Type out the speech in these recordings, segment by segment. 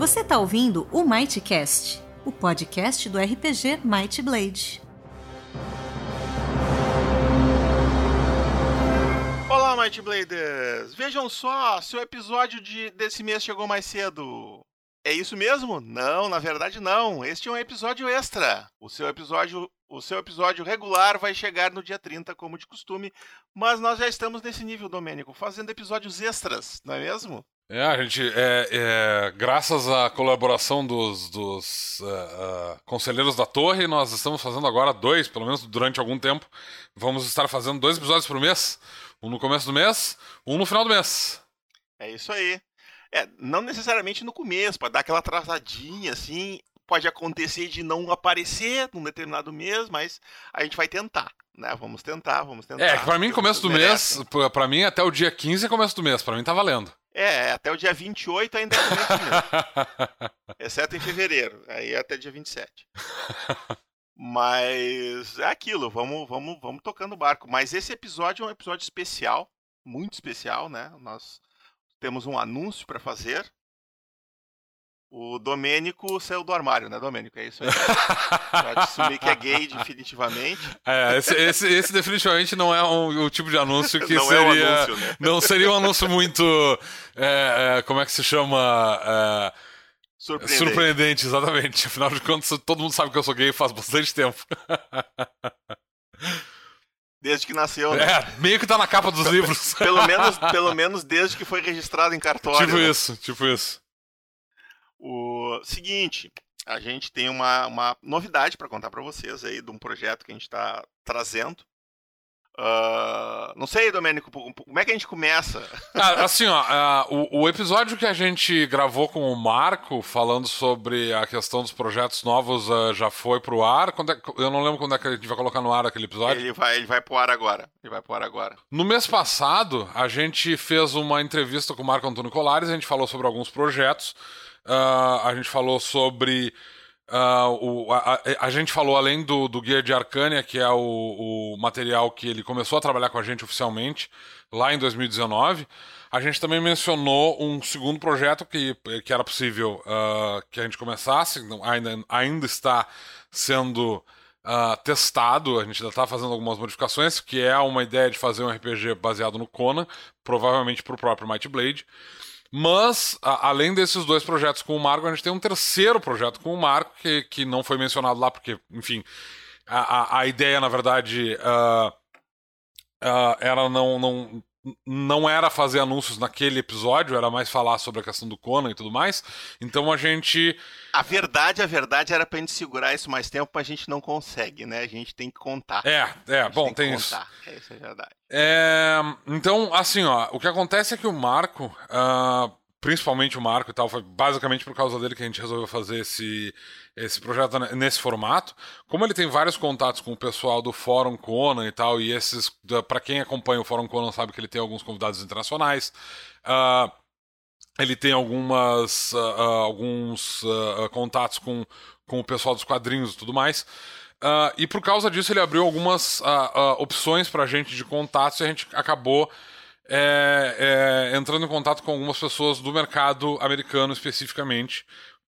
Você está ouvindo o Mightcast, o podcast do RPG Might Blade. Olá, Might Bladers! Vejam só, seu episódio de, desse mês chegou mais cedo. É isso mesmo? Não, na verdade não. Este é um episódio extra. O seu episódio, o seu episódio regular vai chegar no dia 30, como de costume, mas nós já estamos nesse nível, Domênico, fazendo episódios extras, não é mesmo? É, a gente, é, é, graças à colaboração dos, dos uh, uh, conselheiros da torre, nós estamos fazendo agora dois, pelo menos durante algum tempo. Vamos estar fazendo dois episódios por mês. Um no começo do mês, um no final do mês. É isso aí. É, não necessariamente no começo, para dar aquela atrasadinha assim. Pode acontecer de não aparecer num determinado mês, mas a gente vai tentar. Né? Vamos tentar, vamos tentar. É, para mim, começo do mês, para mim, até o dia 15 é começo do mês. Para mim tá valendo. É, até o dia 28 ainda é mês. Exceto em fevereiro. Aí é até dia 27. Mas é aquilo, vamos, vamos, vamos tocando o barco. Mas esse episódio é um episódio especial, muito especial, né? Nós temos um anúncio para fazer. O Domênico saiu do armário, né, Domênico? É isso aí. Pode assumir que é gay definitivamente. É, esse, esse, esse definitivamente não é um, o tipo de anúncio que não seria. É um anúncio, né? Não seria um anúncio muito. É, é, como é que se chama? É, surpreendente. Surpreendente, exatamente. Afinal de contas, todo mundo sabe que eu sou gay faz bastante tempo. Desde que nasceu, né? É, meio que tá na capa dos livros. pelo, menos, pelo menos desde que foi registrado em cartório. Tipo né? isso, tipo isso. O seguinte, a gente tem uma, uma novidade para contar para vocês aí de um projeto que a gente está trazendo. Uh, não sei, Domênico, como é que a gente começa? Ah, assim, ó, uh, o, o, episódio que a gente gravou com o Marco, falando sobre a questão dos projetos novos, uh, já foi pro ar. É, eu não lembro quando é que a gente vai colocar no ar aquele episódio. Ele vai, ele vai pro ar agora. Ele vai pro ar agora. No mês passado, a gente fez uma entrevista com o Marco Antônio Colares, a gente falou sobre alguns projetos. Uh, a gente falou sobre. Uh, o, a, a, gente falou além do, do Guia de Arcânia, que é o, o, material que ele começou a trabalhar com a gente oficialmente lá em 2019. A gente também mencionou um segundo projeto que, que era possível uh, que a gente começasse, ainda, ainda está sendo uh, testado, a gente ainda está fazendo algumas modificações, que é uma ideia de fazer um RPG baseado no Conan, provavelmente para o próprio Might Blade. Mas, a, além desses dois projetos com o Marco, a gente tem um terceiro projeto com o Marco, que, que não foi mencionado lá, porque, enfim, a, a, a ideia, na verdade, uh, uh, era não, não, não era fazer anúncios naquele episódio, era mais falar sobre a questão do Conan e tudo mais. Então a gente. A verdade, a verdade era pra gente segurar isso mais tempo, mas a gente não consegue, né? A gente tem que contar. É, é, bom, tem, tem isso. É, isso é verdade. É, então, assim, ó, o que acontece é que o Marco. Uh, principalmente o Marco e tal, foi basicamente por causa dele que a gente resolveu fazer esse, esse projeto nesse formato. Como ele tem vários contatos com o pessoal do Fórum Conan e tal, e esses, para quem acompanha o Fórum Conan sabe que ele tem alguns convidados internacionais. Uh, ele tem algumas, uh, uh, alguns contatos com, com o pessoal dos quadrinhos e tudo mais. e por causa disso ele abriu algumas opções para a gente de contatos e a gente acabou é, é, entrando em contato com algumas pessoas do mercado americano especificamente,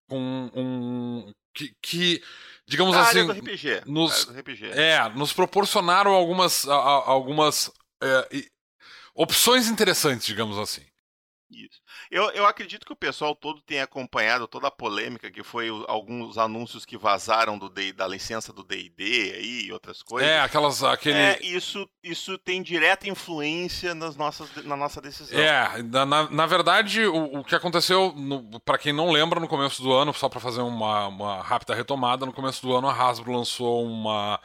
com um que, que digamos a assim, RPG, nos RPG. é nos proporcionaram algumas algumas é, opções interessantes, digamos assim. Isso. Eu, eu acredito que o pessoal todo tenha acompanhado toda a polêmica que foi o, alguns anúncios que vazaram do D, da licença do D&D aí e outras coisas. É, aquelas aquele é, isso isso tem direta influência nas nossas na nossa decisão. É, na, na verdade o, o que aconteceu para quem não lembra no começo do ano, só para fazer uma, uma rápida retomada, no começo do ano a Hasbro lançou uma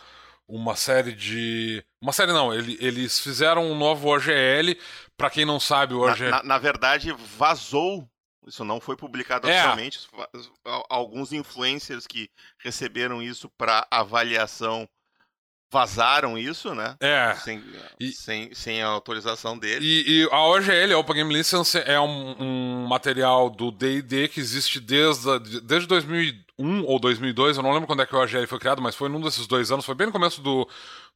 uma série de. Uma série não, ele, eles fizeram um novo OGL. Para quem não sabe, o OGL. Na, na, na, verdade, vazou. Isso não foi publicado é. oficialmente. Alguns influencers que receberam isso para avaliação vazaram isso, né? É. Sem, e, sem, sem a autorização dele. E, e, a OGL, a Open Game License, é um, um material do D&D que existe desde, desde 2001 ou 2002, eu não lembro quando é que a OGL foi criado, mas foi num desses dois anos, foi bem no começo do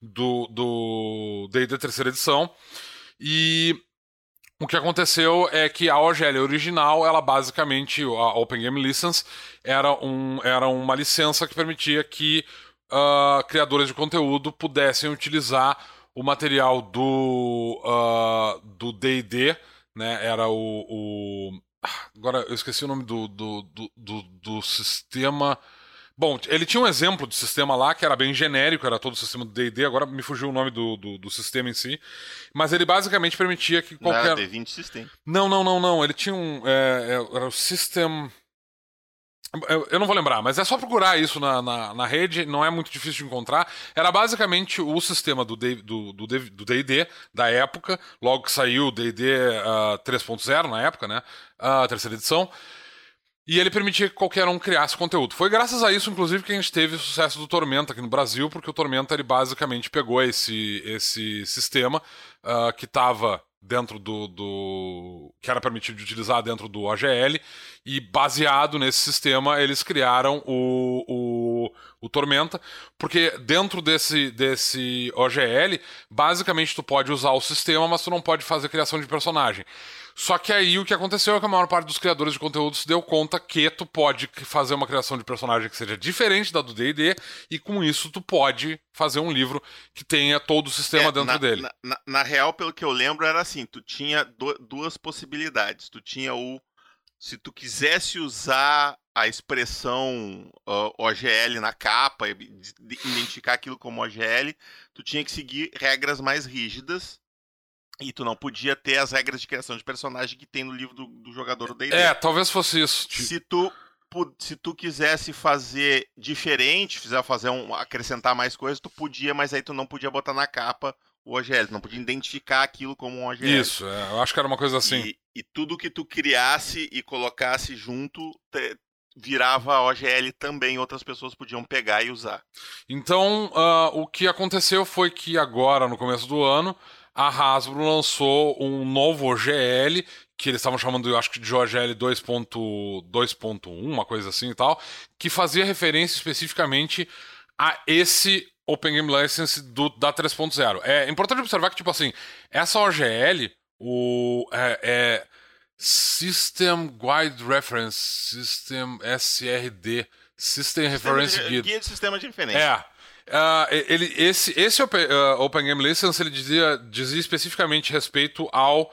D&D do, do terceira edição. E O que aconteceu é que a OGL original, ela basicamente, a Open Game License, era, um, era uma licença que permitia que uh, criadores de conteúdo pudessem utilizar o material do uh, do D&D, né? Era o, o, agora eu esqueci o nome do, do, do, do, do sistema Bom, ele tinha um exemplo de sistema lá que era bem genérico, era todo o sistema do D&D, agora me fugiu o nome do, do, do, sistema em si, mas ele basicamente permitia que qualquer... Não, D20 System. Não, não, não, não, ele tinha um... É, é era o System... Eu não vou lembrar, mas é só procurar isso na, na, na, rede, não é muito difícil de encontrar. Era basicamente o sistema do D&D do, do da época, logo que saiu o D&D uh, 3.0 na época, né, a uh, terceira edição, e ele permitia que qualquer um criasse conteúdo. Foi graças a isso, inclusive, que a gente teve o sucesso do Tormenta aqui no Brasil, porque o Tormenta ele basicamente pegou esse, esse sistema uh, que estava dentro do, do, que era permitido de utilizar dentro do OGL e baseado nesse sistema eles criaram o, o, o Tormenta porque dentro desse, desse OGL basicamente tu pode usar o sistema mas tu não pode fazer criação de personagem só que aí o que aconteceu é que a maior parte dos criadores de conteúdo se deu conta que tu pode fazer uma criação de personagem que seja diferente da do D&D e com isso tu pode fazer um livro que tenha todo o sistema é, dentro na, dele. Na, na, na, real, pelo que eu lembro, era assim, tu tinha do, duas possibilidades. Tu tinha o se tu quisesse usar a expressão uh, OGL na capa, identificar aquilo como OGL, tu tinha que seguir regras mais rígidas e tu não podia ter as regras de criação de personagem que tem no livro do, do jogador do D&D. É, talvez fosse isso. Se tu se tu quisesse fazer diferente, fizer fazer um acrescentar mais coisas, tu podia, mas aí tu não podia botar na capa o OGL, tu não podia identificar aquilo como um OGL. Isso, é, eu acho que era uma coisa assim. E, e tudo que tu criasse e colocasse junto te, virava OGL também, outras pessoas podiam pegar e usar. Então, uh, o que aconteceu foi que agora, no começo do ano, a Hasbro lançou um novo OGL, que eles estavam chamando, eu acho que de OGL 2.1, uma coisa assim e tal, que fazia referência especificamente a esse Open Game License do, da 3.0. É importante observar que, tipo assim, essa OGL, o, é, é System Guide Reference, System SRD, System Reference Guide. Guia de sistema de referência. É. Uh, ele, esse esse Open, uh, Open, Game License ele dizia, dizia especificamente respeito ao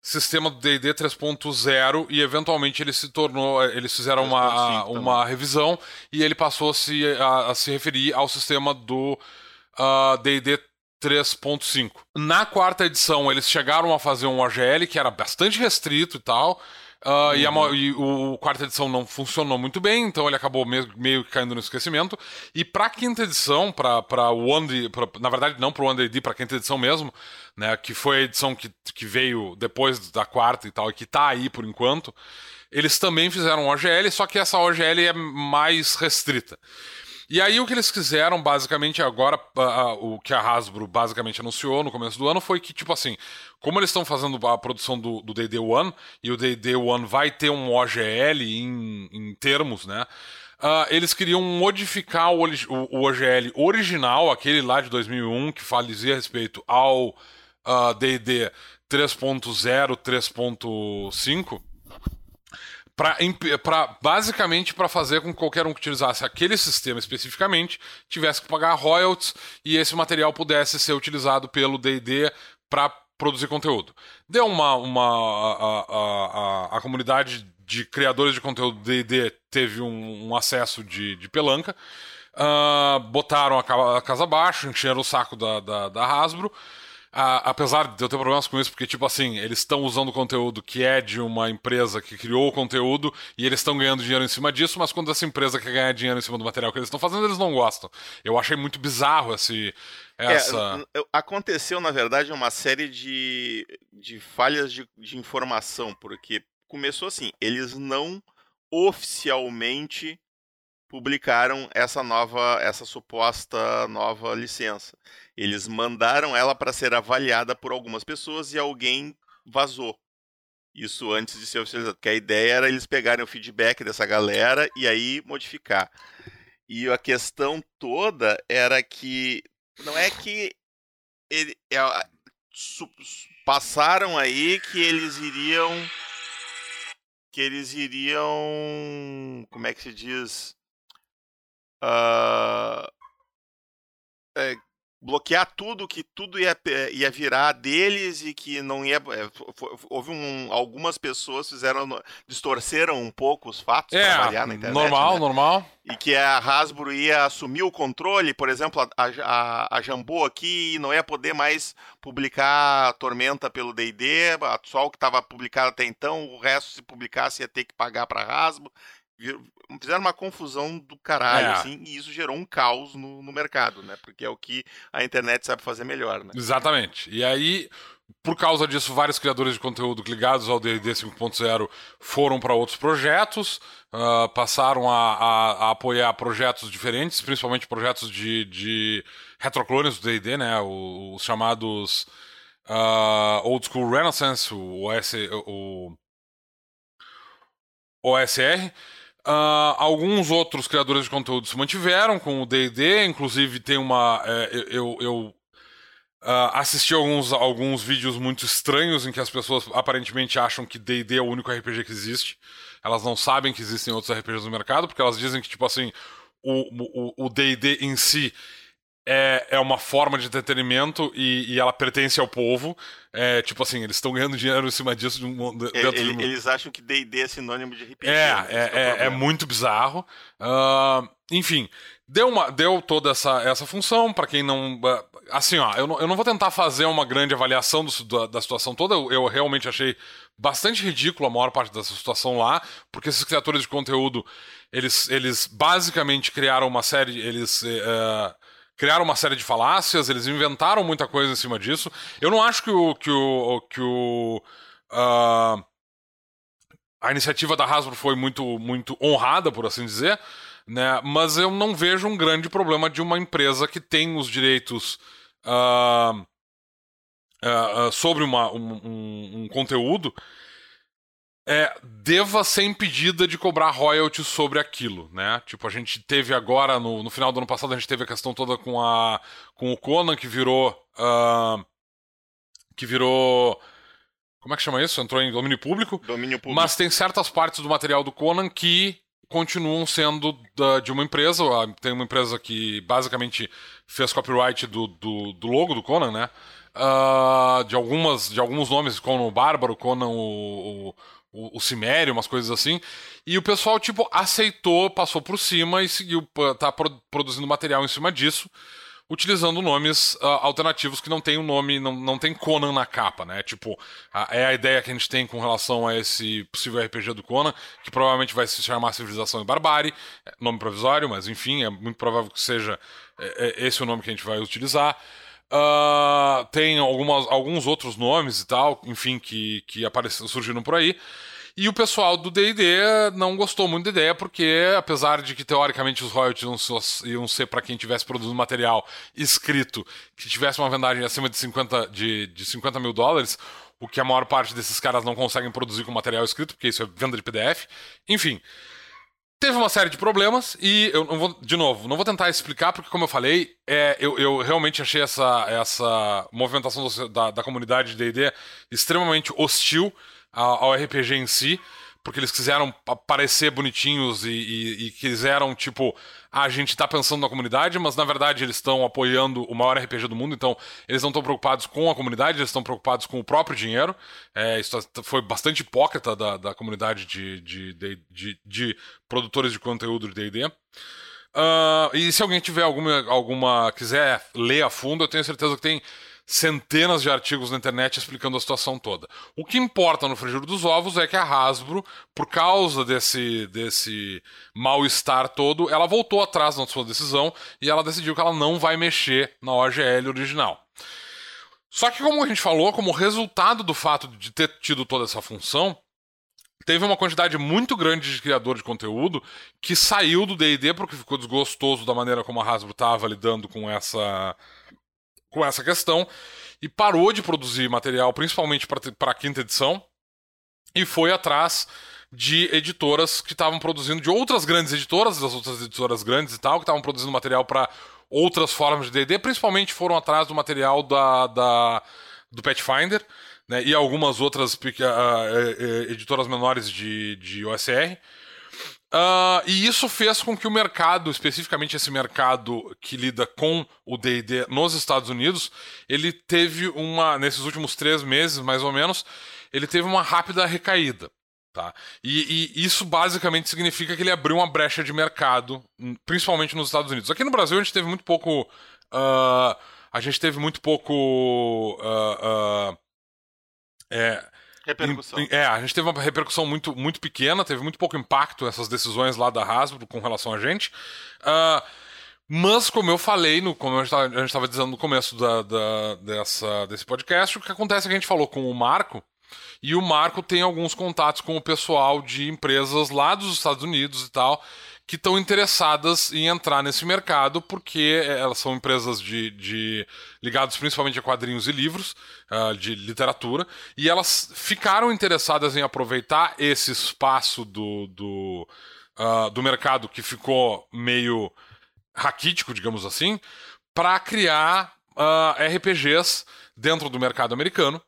sistema do D&D 3.0 e eventualmente ele se tornou, eles fizeram uma, uma revisão e ele passou a se, a, a se referir ao sistema do D&D uh, 3.5. Na quarta edição eles chegaram a fazer um OGL que era bastante restrito e tal, Uh, uhum. e, a, e, o quarta edição não funcionou muito bem, então ele acabou meio, meio caindo no esquecimento. E pra quinta edição, pra, pra One pra, na verdade não pro One D, pra quinta edição mesmo, né, que foi a edição que, que veio depois da quarta e tal, e que tá aí por enquanto, eles também fizeram OGL, só que essa OGL é mais restrita. E aí o que eles quiseram, basicamente, agora, uh, o que a Hasbro basicamente anunciou no começo do ano foi que, tipo assim, como eles estão fazendo a produção do D&D One, e o D&D One vai ter um OGL em, em termos, né? Uh, eles queriam modificar o, o, o, OGL original, aquele lá de 2001, que fazia respeito ao D&D 3.0, 3.5 para basicamente para fazer com que qualquer um que utilizasse aquele sistema especificamente tivesse que pagar royalties e esse material pudesse ser utilizado pelo D&D para produzir conteúdo. Deu uma uma a, a, a, a, comunidade de criadores de conteúdo D&D teve um, um, acesso de, de pelanca, uh, botaram a, casa abaixo, encheram o saco da, da, da Hasbro a, apesar de eu ter problemas com isso, porque, tipo assim, eles estão usando conteúdo que é de uma empresa que criou o conteúdo e eles estão ganhando dinheiro em cima disso, mas quando essa empresa quer ganhar dinheiro em cima do material que eles estão fazendo, eles não gostam. Eu achei muito bizarro esse. Essa... É, aconteceu, na verdade, uma série de, de falhas de, de informação, porque começou assim, eles não oficialmente publicaram essa nova, essa suposta nova licença. Eles mandaram ela para ser avaliada por algumas pessoas e alguém vazou. Isso antes de ser oficializado. Porque a ideia era eles pegarem o feedback dessa galera e aí modificar. E a questão toda era que não é que ele, é, passaram aí que eles iriam que eles iriam como é que se diz uh, é, bloquear tudo, que tudo ia, eh, ia virar deles e que não ia. Eh, houve um, algumas pessoas fizeram. distorceram um pouco os fatos é, para na internet. Normal, né? normal. E que a Hasbro ia assumir o controle, por exemplo, a, a, a Jambô aqui não ia poder mais publicar Tormenta pelo DD, só o que estava publicado até então, o resto, se publicasse, ia ter que pagar para a Hasbro fizeram uma confusão do caralho, é. assim, e isso gerou um caos no, no mercado, né? Porque é o que a internet sabe fazer melhor, né? Exatamente. E aí, por causa disso, vários criadores de conteúdo ligados ao D&D 5.0 foram para outros projetos, uh, passaram a, a, a, apoiar projetos diferentes, principalmente projetos de, de retroclones do D&D, né? Os, os chamados uh, Old School Renaissance, o, OS, o OSR. Uh, alguns outros criadores de conteúdo se mantiveram com o D&D, inclusive tem uma... É, eu, eu uh, assisti alguns, alguns vídeos muito estranhos em que as pessoas aparentemente acham que D&D é o único RPG que existe. Elas não sabem que existem outros RPGs no mercado, porque elas dizem que, tipo assim, o D&D em si é, é uma forma de entretenimento e, e ela pertence ao povo. É, tipo assim, eles estão ganhando dinheiro em cima disso. De um, de, Ele, de um... Eles acham que D&D é sinônimo de RPG. É, né? é, é, é, é, muito bizarro. Uh, enfim, deu, uma, deu toda essa, essa função para quem não... Uh, assim, ó, eu não, eu não vou tentar fazer uma grande avaliação do, da, da, situação toda. Eu, eu, realmente achei bastante ridículo a maior parte dessa situação lá, porque esses criadores de conteúdo, eles, eles basicamente criaram uma série... Eles... Uh, criaram uma série de falácias, eles inventaram muita coisa em cima disso. Eu não acho que o. Que o, que o uh, a iniciativa da Hasbro foi muito, muito honrada, por assim dizer, né? mas eu não vejo um grande problema de uma empresa que tem os direitos. Uh, uh, sobre uma, um, um, um conteúdo é, deva ser impedida de cobrar royalties sobre aquilo, né? Tipo, a gente teve agora, no, no final do ano passado, a gente teve a questão toda com, a, com o Conan, que virou. Uh, que virou. Como é que chama isso? Entrou em domínio público. Domínio público. Mas tem certas partes do material do Conan que continuam sendo da, de uma empresa. Tem uma empresa que basicamente fez copyright do, do, do logo do Conan, né? Uh, de, algumas, de alguns nomes, Conan o Bárbaro, Conan o, o o, Cimério, umas coisas assim. E o pessoal, tipo, aceitou, passou por cima e seguiu, tá produzindo material em cima disso, utilizando nomes uh, alternativos que não tem o um nome, não, não tem Conan na capa, né? Tipo, a, é a ideia que a gente tem com relação a esse possível RPG do Conan, que provavelmente vai se chamar Civilização e Barbárie, é nome provisório, mas enfim, é muito provável que seja é, é esse o nome que a gente vai utilizar. Uh, tem algumas, alguns outros nomes e tal, enfim, que, que apareceram, surgiram por aí. E o pessoal do D&D não gostou muito da ideia, porque apesar de que teoricamente os royalties iam ser para quem tivesse produzido material escrito, que tivesse uma vendagem acima de 50, de, de 50 mil dólares, o que a maior parte desses caras não conseguem produzir com material escrito, porque isso é venda de PDF. Enfim, Teve uma série de problemas e eu não vou, de novo, não vou tentar explicar, porque, como eu falei, é, eu, eu realmente achei essa, essa movimentação da, da comunidade de DD extremamente hostil ao, ao RPG em si porque eles quiseram parecer bonitinhos e, e, e, quiseram, tipo, ah, a gente tá pensando na comunidade, mas na verdade eles estão apoiando o maior RPG do mundo, então eles não estão preocupados com a comunidade, eles estão preocupados com o próprio dinheiro. É, isso foi bastante hipócrita da, da comunidade de, de, de, de, de produtores de conteúdo de DD. Uh, ah, e se alguém tiver alguma, alguma. quiser ler a fundo, eu tenho certeza que tem centenas de artigos na internet explicando a situação toda. O que importa no frigir dos ovos é que a Hasbro, por causa desse, desse mal-estar todo, ela voltou atrás na sua decisão e ela decidiu que ela não vai mexer na OGL original. Só que, como a gente falou, como resultado do fato de ter tido toda essa função, teve uma quantidade muito grande de criador de conteúdo que saiu do D&D porque ficou desgostoso da maneira como a Hasbro estava lidando com essa com essa questão e parou de produzir material, principalmente para a quinta edição, e foi atrás de editoras que estavam produzindo, de outras grandes editoras, das outras editoras grandes e tal, que estavam produzindo material para outras formas de DD, principalmente foram atrás do material da, da do Pathfinder, né, e algumas outras uh, editoras menores de, de OSR. Uh, e isso fez com que o mercado, especificamente esse mercado que lida com o D&D nos Estados Unidos, ele teve uma, nesses últimos três meses, mais ou menos, ele teve uma rápida recaída. Tá? E, e, isso basicamente significa que ele abriu uma brecha de mercado, hum, principalmente nos Estados Unidos. Aqui no Brasil a gente teve muito pouco. Uh, a gente teve muito pouco. Uh, é, Repercussão. É, a gente teve uma repercussão muito, muito pequena, teve muito pouco impacto essas decisões lá da Hasbro com relação a gente. Uh, mas, como eu falei, no, como a gente estava dizendo no começo da, da, dessa, desse podcast, o que acontece é que a gente falou com o Marco, e o Marco tem alguns contatos com o pessoal de empresas lá dos Estados Unidos e tal, que estão interessadas em entrar nesse mercado, porque elas são empresas de, de ligadas principalmente a quadrinhos e livros, uh, de literatura, e elas ficaram interessadas em aproveitar esse espaço do, do, uh, do mercado que ficou meio raquítico, digamos assim, para criar uh, ah, RPGs dentro do mercado americano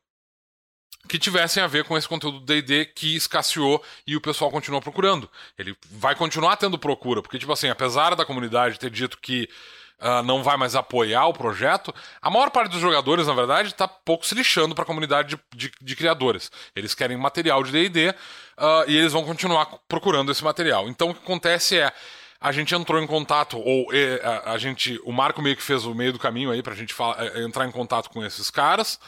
que tivessem a ver com esse conteúdo do D&D que escasseou e o pessoal continuou procurando. Ele vai continuar tendo procura, porque, tipo assim, apesar da comunidade ter dito que uh, não vai mais apoiar o projeto, a maior parte dos jogadores, na verdade, está pouco se lixando para a comunidade de, de, de, criadores. Eles querem material de D&D uh, e eles vão continuar procurando esse material. Então, o que acontece é a gente entrou em contato, ou a, a, gente, o Marco meio que fez o meio do caminho aí pra gente é, entrar em contato com esses caras.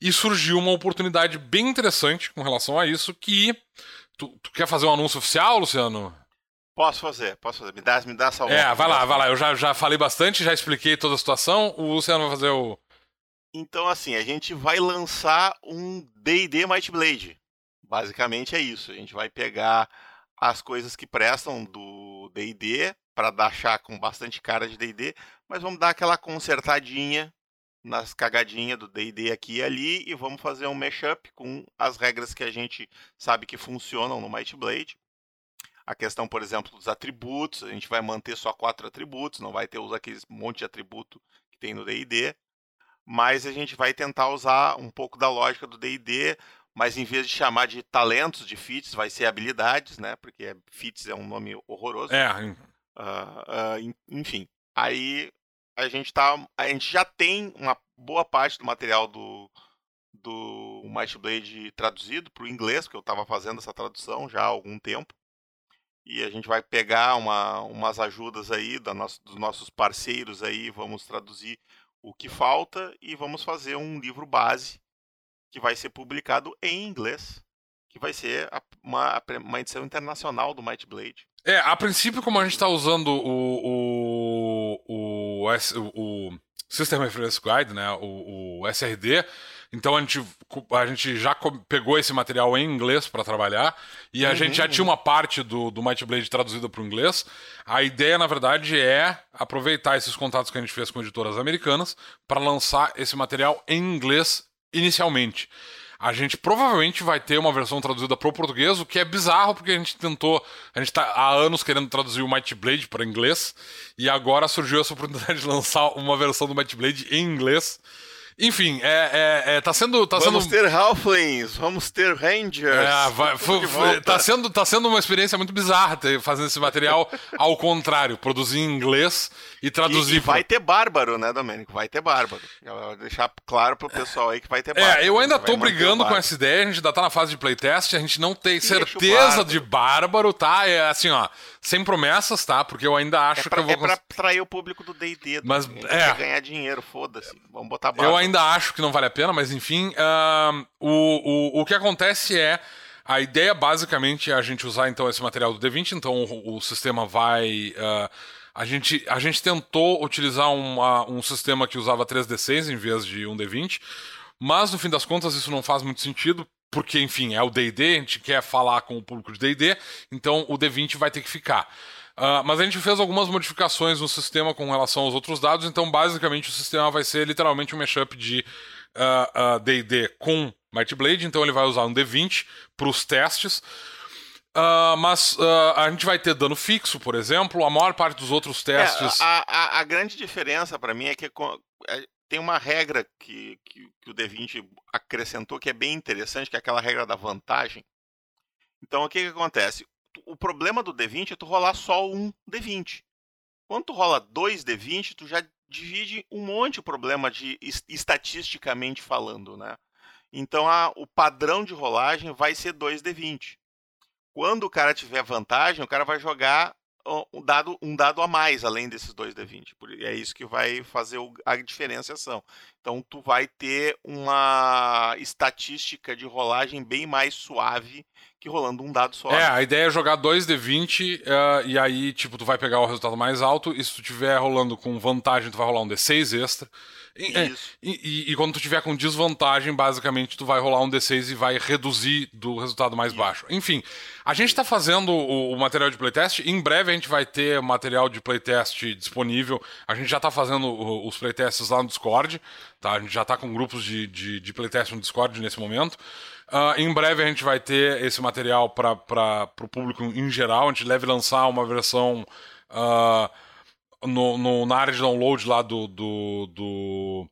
E surgiu uma oportunidade bem interessante com relação a isso, que. Tu, tu quer fazer um anúncio oficial, Luciano? Posso fazer, posso fazer. Me dá, me dá essa É, vai lá, vai lá. Eu já, já falei bastante, já expliquei toda a situação. O Luciano vai fazer o. Então, assim, a gente vai lançar um DD Might Blade. Basicamente é isso. A gente vai pegar as coisas que prestam do DD para dar chá com bastante cara de DD, mas vamos dar aquela consertadinha nas cagadinhas do D&D aqui e ali e vamos fazer um mashup com as regras que a gente sabe que funcionam no Might Blade. A questão, por exemplo, dos atributos, a gente vai manter só quatro atributos, não vai ter usar aqueles monte de atributo que tem no D&D, mas a gente vai tentar usar um pouco da lógica do D&D, mas em vez de chamar de talentos de feats, vai ser habilidades, né? Porque feats é um nome horroroso. É. Uh, uh, enfim, aí a gente tá, a gente já tem uma boa parte do material do do Might Blade traduzido para o inglês, porque eu estava fazendo essa tradução já há algum tempo. E a gente vai pegar uma, umas ajudas aí da nosso, dos nossos parceiros aí, vamos traduzir o que falta e vamos fazer um livro base que vai ser publicado em inglês, que vai ser uma, uma edição internacional do Might Blade. É, a princípio, como a gente está usando o, o, o, o, System Reference Guide, né, o, o SRD, então a gente, a gente já pegou esse material em inglês para trabalhar e a uhum. gente já tinha uma parte do, do Might Blade traduzida para o inglês. A ideia, na verdade, é aproveitar esses contatos que a gente fez com editoras americanas para lançar esse material em inglês inicialmente a gente provavelmente vai ter uma versão traduzida para o português, o que é bizarro porque a gente tentou, a gente está há anos querendo traduzir o Might Blade para inglês e agora surgiu essa oportunidade de lançar uma versão do Might Blade em inglês. Enfim, é, é, é, tá sendo. Tá vamos sendo... ter Halflings, vamos ter Rangers. É, vai, tá, sendo, tá sendo uma experiência muito bizarra ter, fazendo esse material ao contrário, produzir em inglês e traduzir. E, e vai ter bárbaro, né, Domênico? Vai ter bárbaro. Eu vou deixar claro pro pessoal aí que vai ter é, bárbaro. É, eu ainda tô brigando com essa ideia, a gente ainda tá na fase de playtest, a gente não tem certeza de bárbaro, tá? É assim, ó sem promessas, tá? Porque eu ainda acho é pra, que eu vou. É pra atrair o público do D&D. Mas, é. ganhar dinheiro, foda-se. Vamos botar barba. Eu ainda acho que não vale a pena, mas enfim. Uh, o, o, o que acontece é. A ideia basicamente é a gente usar então esse material do D20, então o, o sistema vai. Uh, a, gente, a gente tentou utilizar uma, um sistema que usava 3D6 em vez de um D20, mas no fim das contas isso não faz muito sentido, porque, enfim, é o DD, a gente quer falar com o público de DD, então o D20 vai ter que ficar. Uh, mas a gente fez algumas modificações no sistema com relação aos outros dados, então basicamente o sistema vai ser literalmente um mashup de DD uh, uh, com Might Blade, então ele vai usar um D20 para os testes. Uh, mas uh, a gente vai ter dano fixo, por exemplo. A maior parte dos outros é, testes. É, a, a, a, grande diferença para mim é que é, tem uma regra que, que, que o D20 acrescentou que é bem interessante, que é aquela regra da vantagem. Então, o que, que acontece? O problema do D20 é tu rolar só um D20. Quando tu rola dois D20, tu já divide um monte de problema de estatisticamente falando, né? Então, a, o padrão de rolagem vai ser 2D20. Quando o cara tiver vantagem, o cara vai jogar um dado, um dado a mais além desses dois D20. É isso que vai fazer a diferenciação. Então tu vai ter uma estatística de rolagem bem mais suave que rolando um dado só. É, a ideia é jogar dois D20 uh, e aí, tipo, tu vai pegar o resultado mais alto e se tu tiver rolando com vantagem, tu vai rolar um D6 extra. É, e, e, e, quando tu tiver com desvantagem, basicamente tu vai rolar um D6 e vai reduzir do resultado mais Isso. baixo. Enfim, a gente está fazendo o, o, material de playtest. Em breve a gente vai ter material de playtest disponível. A gente já está fazendo os playtests lá no Discord. Tá? A gente já está com grupos de, de, de, playtest no Discord nesse momento. Uh, em breve a gente vai ter esse material para o público em geral. A gente deve lançar uma versão. Uh, no, no, na área de download lá do, do, do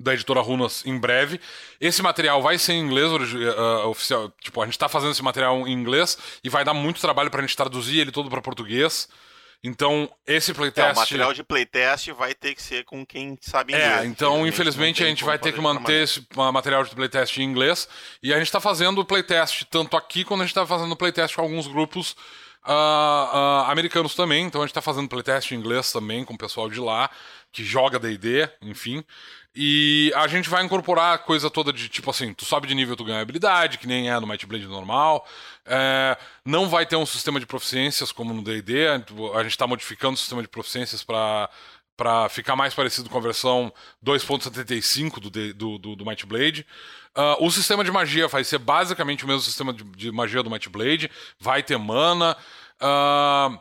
da editora Runas em breve. Esse material vai ser em inglês uh, oficial. Tipo, a gente está fazendo esse material em inglês e vai dar muito trabalho para a gente traduzir ele todo para português. Então, esse playtest. É, o material de playtest vai ter que ser com quem sabe inglês. É, então, infelizmente, a gente vai ter que manter esse material de playtest em inglês. E a gente está fazendo o playtest tanto aqui quanto a gente está fazendo o playtest com alguns grupos uh, uh, americanos também, então a gente está fazendo playtest em inglês também com o pessoal de lá, que joga DD, enfim. E a gente vai incorporar a coisa toda de tipo assim, tu sobe de nível, tu ganha habilidade, que nem é no Might Blade normal. É, não vai ter um sistema de proficiências como no DD, a gente está modificando o sistema de proficiências para para ficar mais parecido com a versão 2.75 do, do, do, do Might Blade. Uh, o sistema de magia vai ser basicamente o mesmo sistema de, de magia do Might Blade. Vai ter mana. Uh,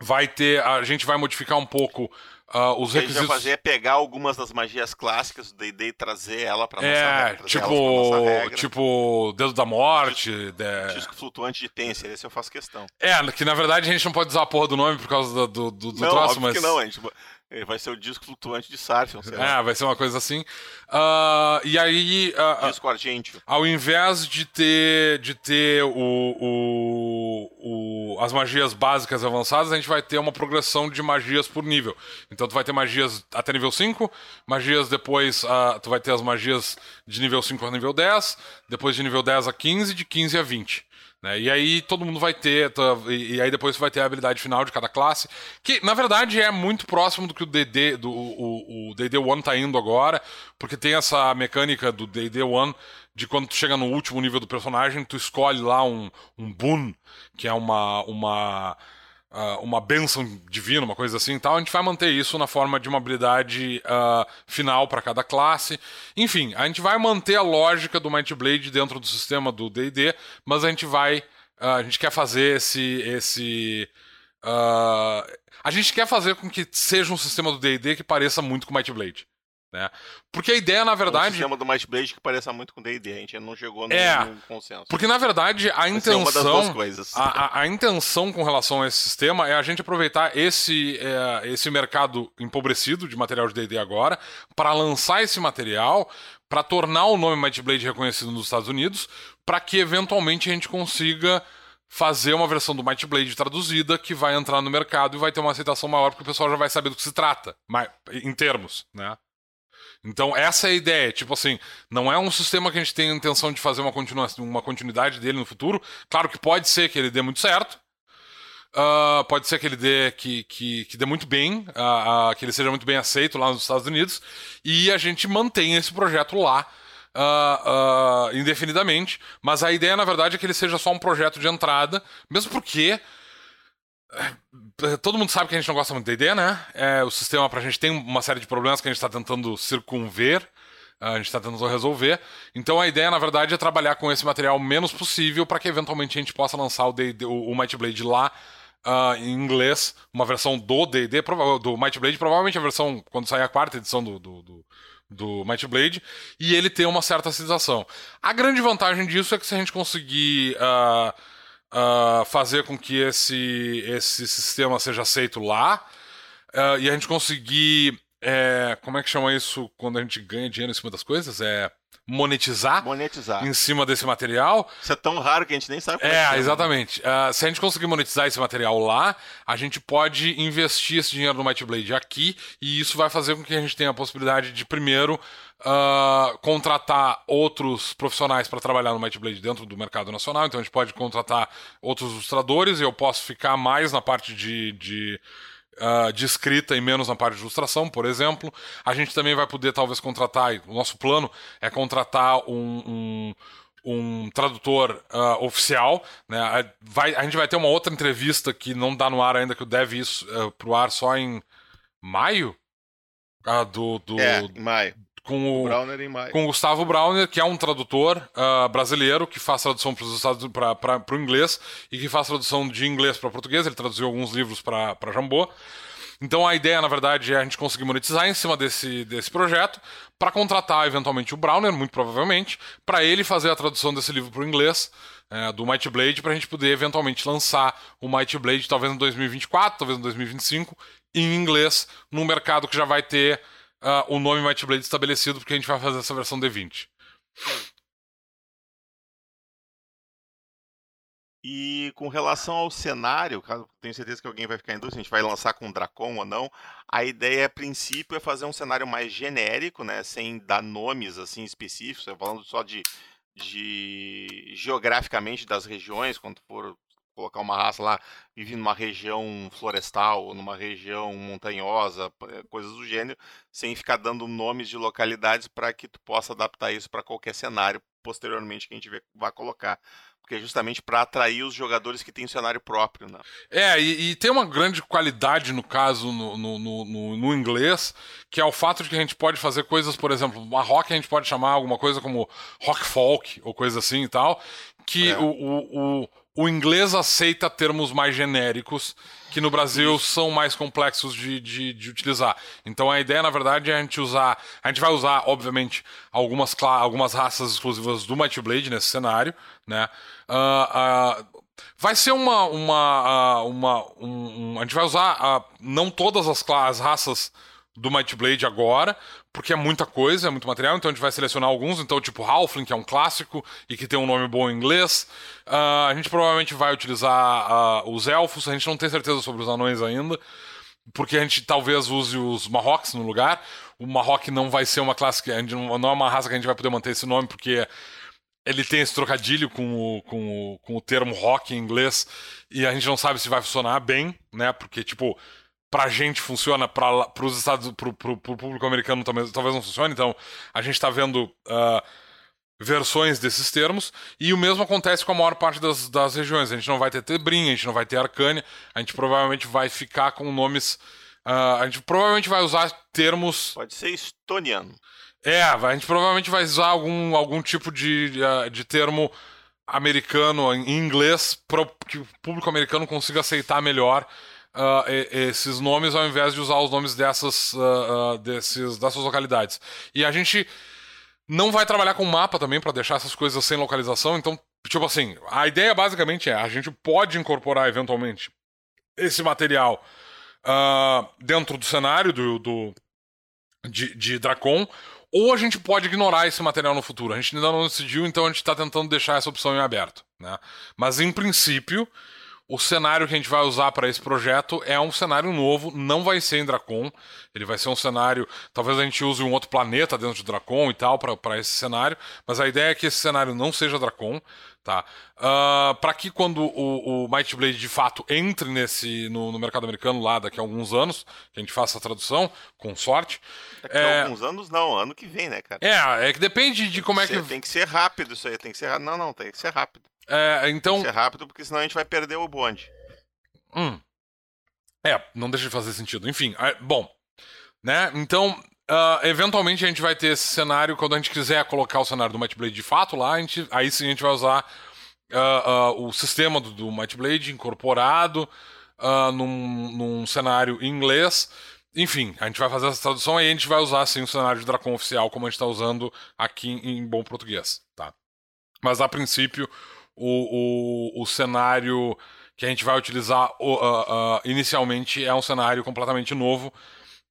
vai ter. A gente vai modificar um pouco Uh, os requisitos... O que a gente vai fazer é pegar algumas das magias clássicas do D&D e trazer ela pra nossa É, regra, tipo, tipo Dedo da Morte... Disco, de... disco flutuante de Tenser, esse eu faço questão. É, que na verdade a gente não pode usar a porra do nome por causa do, do, do, do não, troço, mas... que não, a gente... Vai ser o disco flutuante de sei lá. É, vai ser uma coisa assim. Uh, e aí. Uh, disco argentino. Ao invés de ter, de ter o, o, o, as magias básicas avançadas, a gente vai ter uma progressão de magias por nível. Então tu vai ter magias até nível 5, magias depois. Uh, tu vai ter as magias de nível 5 a nível 10, depois de nível 10 a 15, de 15 a 20. Né? E aí todo mundo vai ter, tá, e, aí depois vai ter a habilidade final de cada classe, que na verdade é muito próximo do que o DD, do, o, o DD One tá indo agora, porque tem essa mecânica do DD One de quando tu chega no último nível do personagem, tu escolhe lá um, um boon, que é uma, uma uh, uma benção divina, uma coisa assim tal, a gente vai manter isso na forma de uma habilidade uh, final para cada classe. Enfim, a gente vai manter a lógica do Might Blade dentro do sistema do D&D, mas a gente vai, uh, a gente quer fazer esse esse a gente quer fazer com que seja um sistema do D&D que pareça muito com Might Blade. Né? Porque a ideia, na verdade. Um sistema do Might Blade que pareça muito com D&D, a gente não chegou no, é, no consenso. Porque, na verdade, a intenção. A, a, a, intenção com relação a esse sistema é a gente aproveitar esse, é, esse mercado empobrecido de material de D&D agora para lançar esse material para tornar o nome Might Blade reconhecido nos Estados Unidos, para que eventualmente a gente consiga fazer uma versão do Might Blade traduzida que vai entrar no mercado e vai ter uma aceitação maior porque o pessoal já vai saber do que se trata, em termos, né? Então, essa é a ideia. Tipo assim, não é um sistema que a gente tem a intenção de fazer uma, continuação, uma continuidade dele no futuro. Claro que pode ser que ele dê muito certo. Uh, pode ser que ele dê, que, que, que dê muito bem, uh, uh, que ele seja muito bem aceito lá nos Estados Unidos. E a gente mantenha esse projeto lá. indefinidamente, mas a ideia na verdade é que ele seja só um projeto de entrada, mesmo porque todo mundo sabe que a gente não gosta muito de D&D, né? É, o sistema pra gente tem uma série de problemas que a gente está tentando circunver, a gente está tentando resolver. Então a ideia, na verdade, é trabalhar com esse material menos possível para que eventualmente a gente possa lançar o, D &D, o, o Might Blade lá uh, em inglês, uma versão do D&D, do Might Blade, provavelmente a versão quando sair a quarta edição do, do, do do Might Blade, e ele tem uma certa civilização. A grande vantagem disso é que se a gente conseguir uh, uh, fazer com que esse, esse sistema seja aceito lá uh, e a gente conseguir é, como é que chama isso quando a gente ganha dinheiro em cima das coisas? É monetizar, monetizar. em cima desse material. Isso é tão raro que a gente nem sabe é. É, exatamente. Uh, se a gente conseguir monetizar esse material lá, a gente pode investir esse dinheiro no Might Blade aqui e isso vai fazer com que a gente tenha a possibilidade de, primeiro, uh, contratar outros profissionais para trabalhar no Might Blade dentro do mercado nacional. Então a gente pode contratar outros ilustradores e eu posso ficar mais na parte de, de uh, de escrita e menos na parte de ilustração, por exemplo. A gente também vai poder talvez contratar, o nosso plano é contratar um, um um tradutor uh, oficial, né? Vai, a gente vai ter uma outra entrevista que não dá no ar ainda, que deve isso uh, pro ar só em maio? Ah, do, do, é, maio com o, com o Gustavo Browner, que é um tradutor uh, brasileiro que faz tradução para o inglês e que faz tradução de inglês para português. Ele traduziu alguns livros para Jambô. Então a ideia, na verdade, é a gente conseguir monetizar em cima desse, desse projeto para contratar eventualmente o Browner, muito provavelmente, para ele fazer a tradução desse livro para o inglês, é, do Might Blade, para a gente poder eventualmente lançar o Might Blade talvez em 2024, talvez em 2025, em inglês, num mercado que já vai ter uh, o nome Might Blade estabelecido, porque a gente vai fazer essa versão D20. E com relação ao cenário, tenho certeza que alguém vai ficar em dúvida se a gente vai lançar com Dracon ou não, a ideia a princípio é fazer um cenário mais genérico, né, sem dar nomes assim específicos, falando só de, de geograficamente das regiões, quando for colocar uma raça lá, vive numa região florestal, numa região montanhosa, eh, coisas do gênero, sem ficar dando nomes de localidades para que tu possa adaptar isso para qualquer cenário posteriormente que a gente vai colocar. Porque é justamente para atrair os jogadores que têm um cenário próprio. Né? É, e, e, tem uma grande qualidade no caso no, no, no, no, inglês, que é o fato de que a gente pode fazer coisas, por exemplo, uma rock a gente pode chamar alguma coisa como rock folk ou coisa assim e tal, que é. o, o, o o inglês aceita termos mais genéricos que no Brasil são mais complexos de, de, de, utilizar. Então a ideia, na verdade, é a gente usar. A gente vai usar, obviamente, algumas, algumas raças exclusivas do Might Blade nesse cenário, né? Uh, uh, vai ser uma. uma, uh, uma um, um, a gente vai usar não todas as, as raças do Might Blade agora, porque é muita coisa, é muito material, então a gente vai selecionar alguns, então tipo Halfling, que é um clássico e que tem um nome bom em inglês. Uh, a gente provavelmente vai utilizar uh, os elfos, a gente não tem certeza sobre os anões ainda, porque a gente talvez use os Marrocks no lugar. O Marrock não vai ser uma classe, a gente não, não é uma raça que a gente vai poder manter esse nome, porque ele tem esse trocadilho com o, com o, com o termo rock em inglês, e a gente não sabe se vai funcionar bem, né, porque tipo pra gente funciona, para os Estados, pro, pro, pro, público americano talvez, talvez não funcione, então a gente está vendo uh, versões desses termos, e o mesmo acontece com a maior parte das, das regiões. A gente não vai ter Tebrim, a gente não vai ter Arcânia, a gente provavelmente vai ficar com nomes. Uh, a gente provavelmente vai usar termos. Pode ser estoniano. É, a gente provavelmente vai usar algum, algum tipo de, ah, de termo americano em inglês para que o público americano consiga aceitar melhor uh, esses nomes ao invés de usar os nomes dessas, uh, uh, desses, dessas localidades. E a gente não vai trabalhar com mapa também para deixar essas coisas sem localização. Então, tipo assim, a ideia basicamente é a gente pode incorporar eventualmente esse material dentro do cenário do, do de, de Dracon ou a gente pode ignorar esse material no futuro. A gente ainda não decidiu, então a gente está tentando deixar essa opção em aberto. Né? Mas, em princípio, o cenário que a gente vai usar para esse projeto é um cenário novo, não vai ser em Dracon. Ele vai ser um cenário. Talvez a gente use um outro planeta dentro de Dracon e tal para esse cenário, mas a ideia é que esse cenário não seja Dracon. Tá? Uh, ah, para que quando o, o, Might Blade de fato entre nesse no, no, mercado americano lá daqui a alguns anos, que a gente faça a tradução, com sorte. Daqui é... a alguns anos não, ano que vem, né, cara? É, é que depende de como é que. Tem que ser rápido isso aí, tem que ser Não, não, tem que ser rápido. É, então. Tem que ser rápido, porque senão a gente vai perder o bonde. Hum. É, não deixa de fazer sentido. Enfim, é, bom. Né? Então, uh, eventualmente a gente vai ter esse cenário quando a gente quiser colocar o cenário do Might Blade de fato lá, a gente, aí sim a gente vai usar uh, uh, o sistema do, do Might Blade incorporado num, num cenário em inglês. Enfim, a gente vai fazer essa tradução e a gente vai usar sim o cenário de Dracon oficial como a gente está usando aqui em bom português, tá? Mas a princípio o, o, o cenário que a gente vai utilizar uh, uh, inicialmente é um cenário completamente novo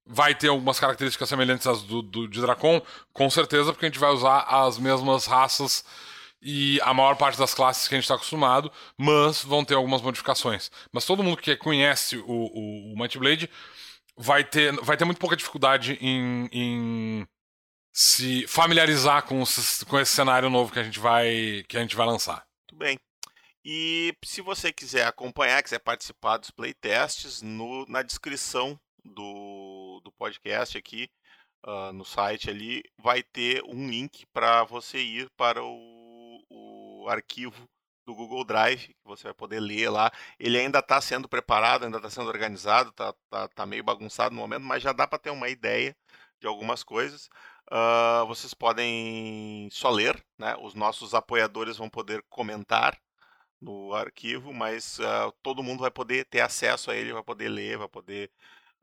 vai ter algumas características semelhantes às do, do, de Dracon, com certeza, porque a gente vai usar as mesmas raças e a maior parte das classes que a gente está acostumado, mas vão ter algumas modificações. Mas todo mundo que conhece o, o, o Blade vai ter, vai ter muito pouca dificuldade em, em se familiarizar com, com esse cenário novo que a gente vai, que a gente vai lançar. Bem. E se você quiser acompanhar, quiser participar dos playtests, no, na descrição do, do podcast aqui, uh, no site ali, vai ter um link para você ir para o, o arquivo do Google Drive, que você vai poder ler lá. Ele ainda está sendo preparado, ainda está sendo organizado, está tá, tá meio bagunçado no momento, mas já dá para ter uma ideia de algumas coisas. Uh, vocês podem só ler, né? os nossos apoiadores vão poder comentar no arquivo, mas uh, todo mundo vai poder ter acesso a ele, vai poder ler, vai poder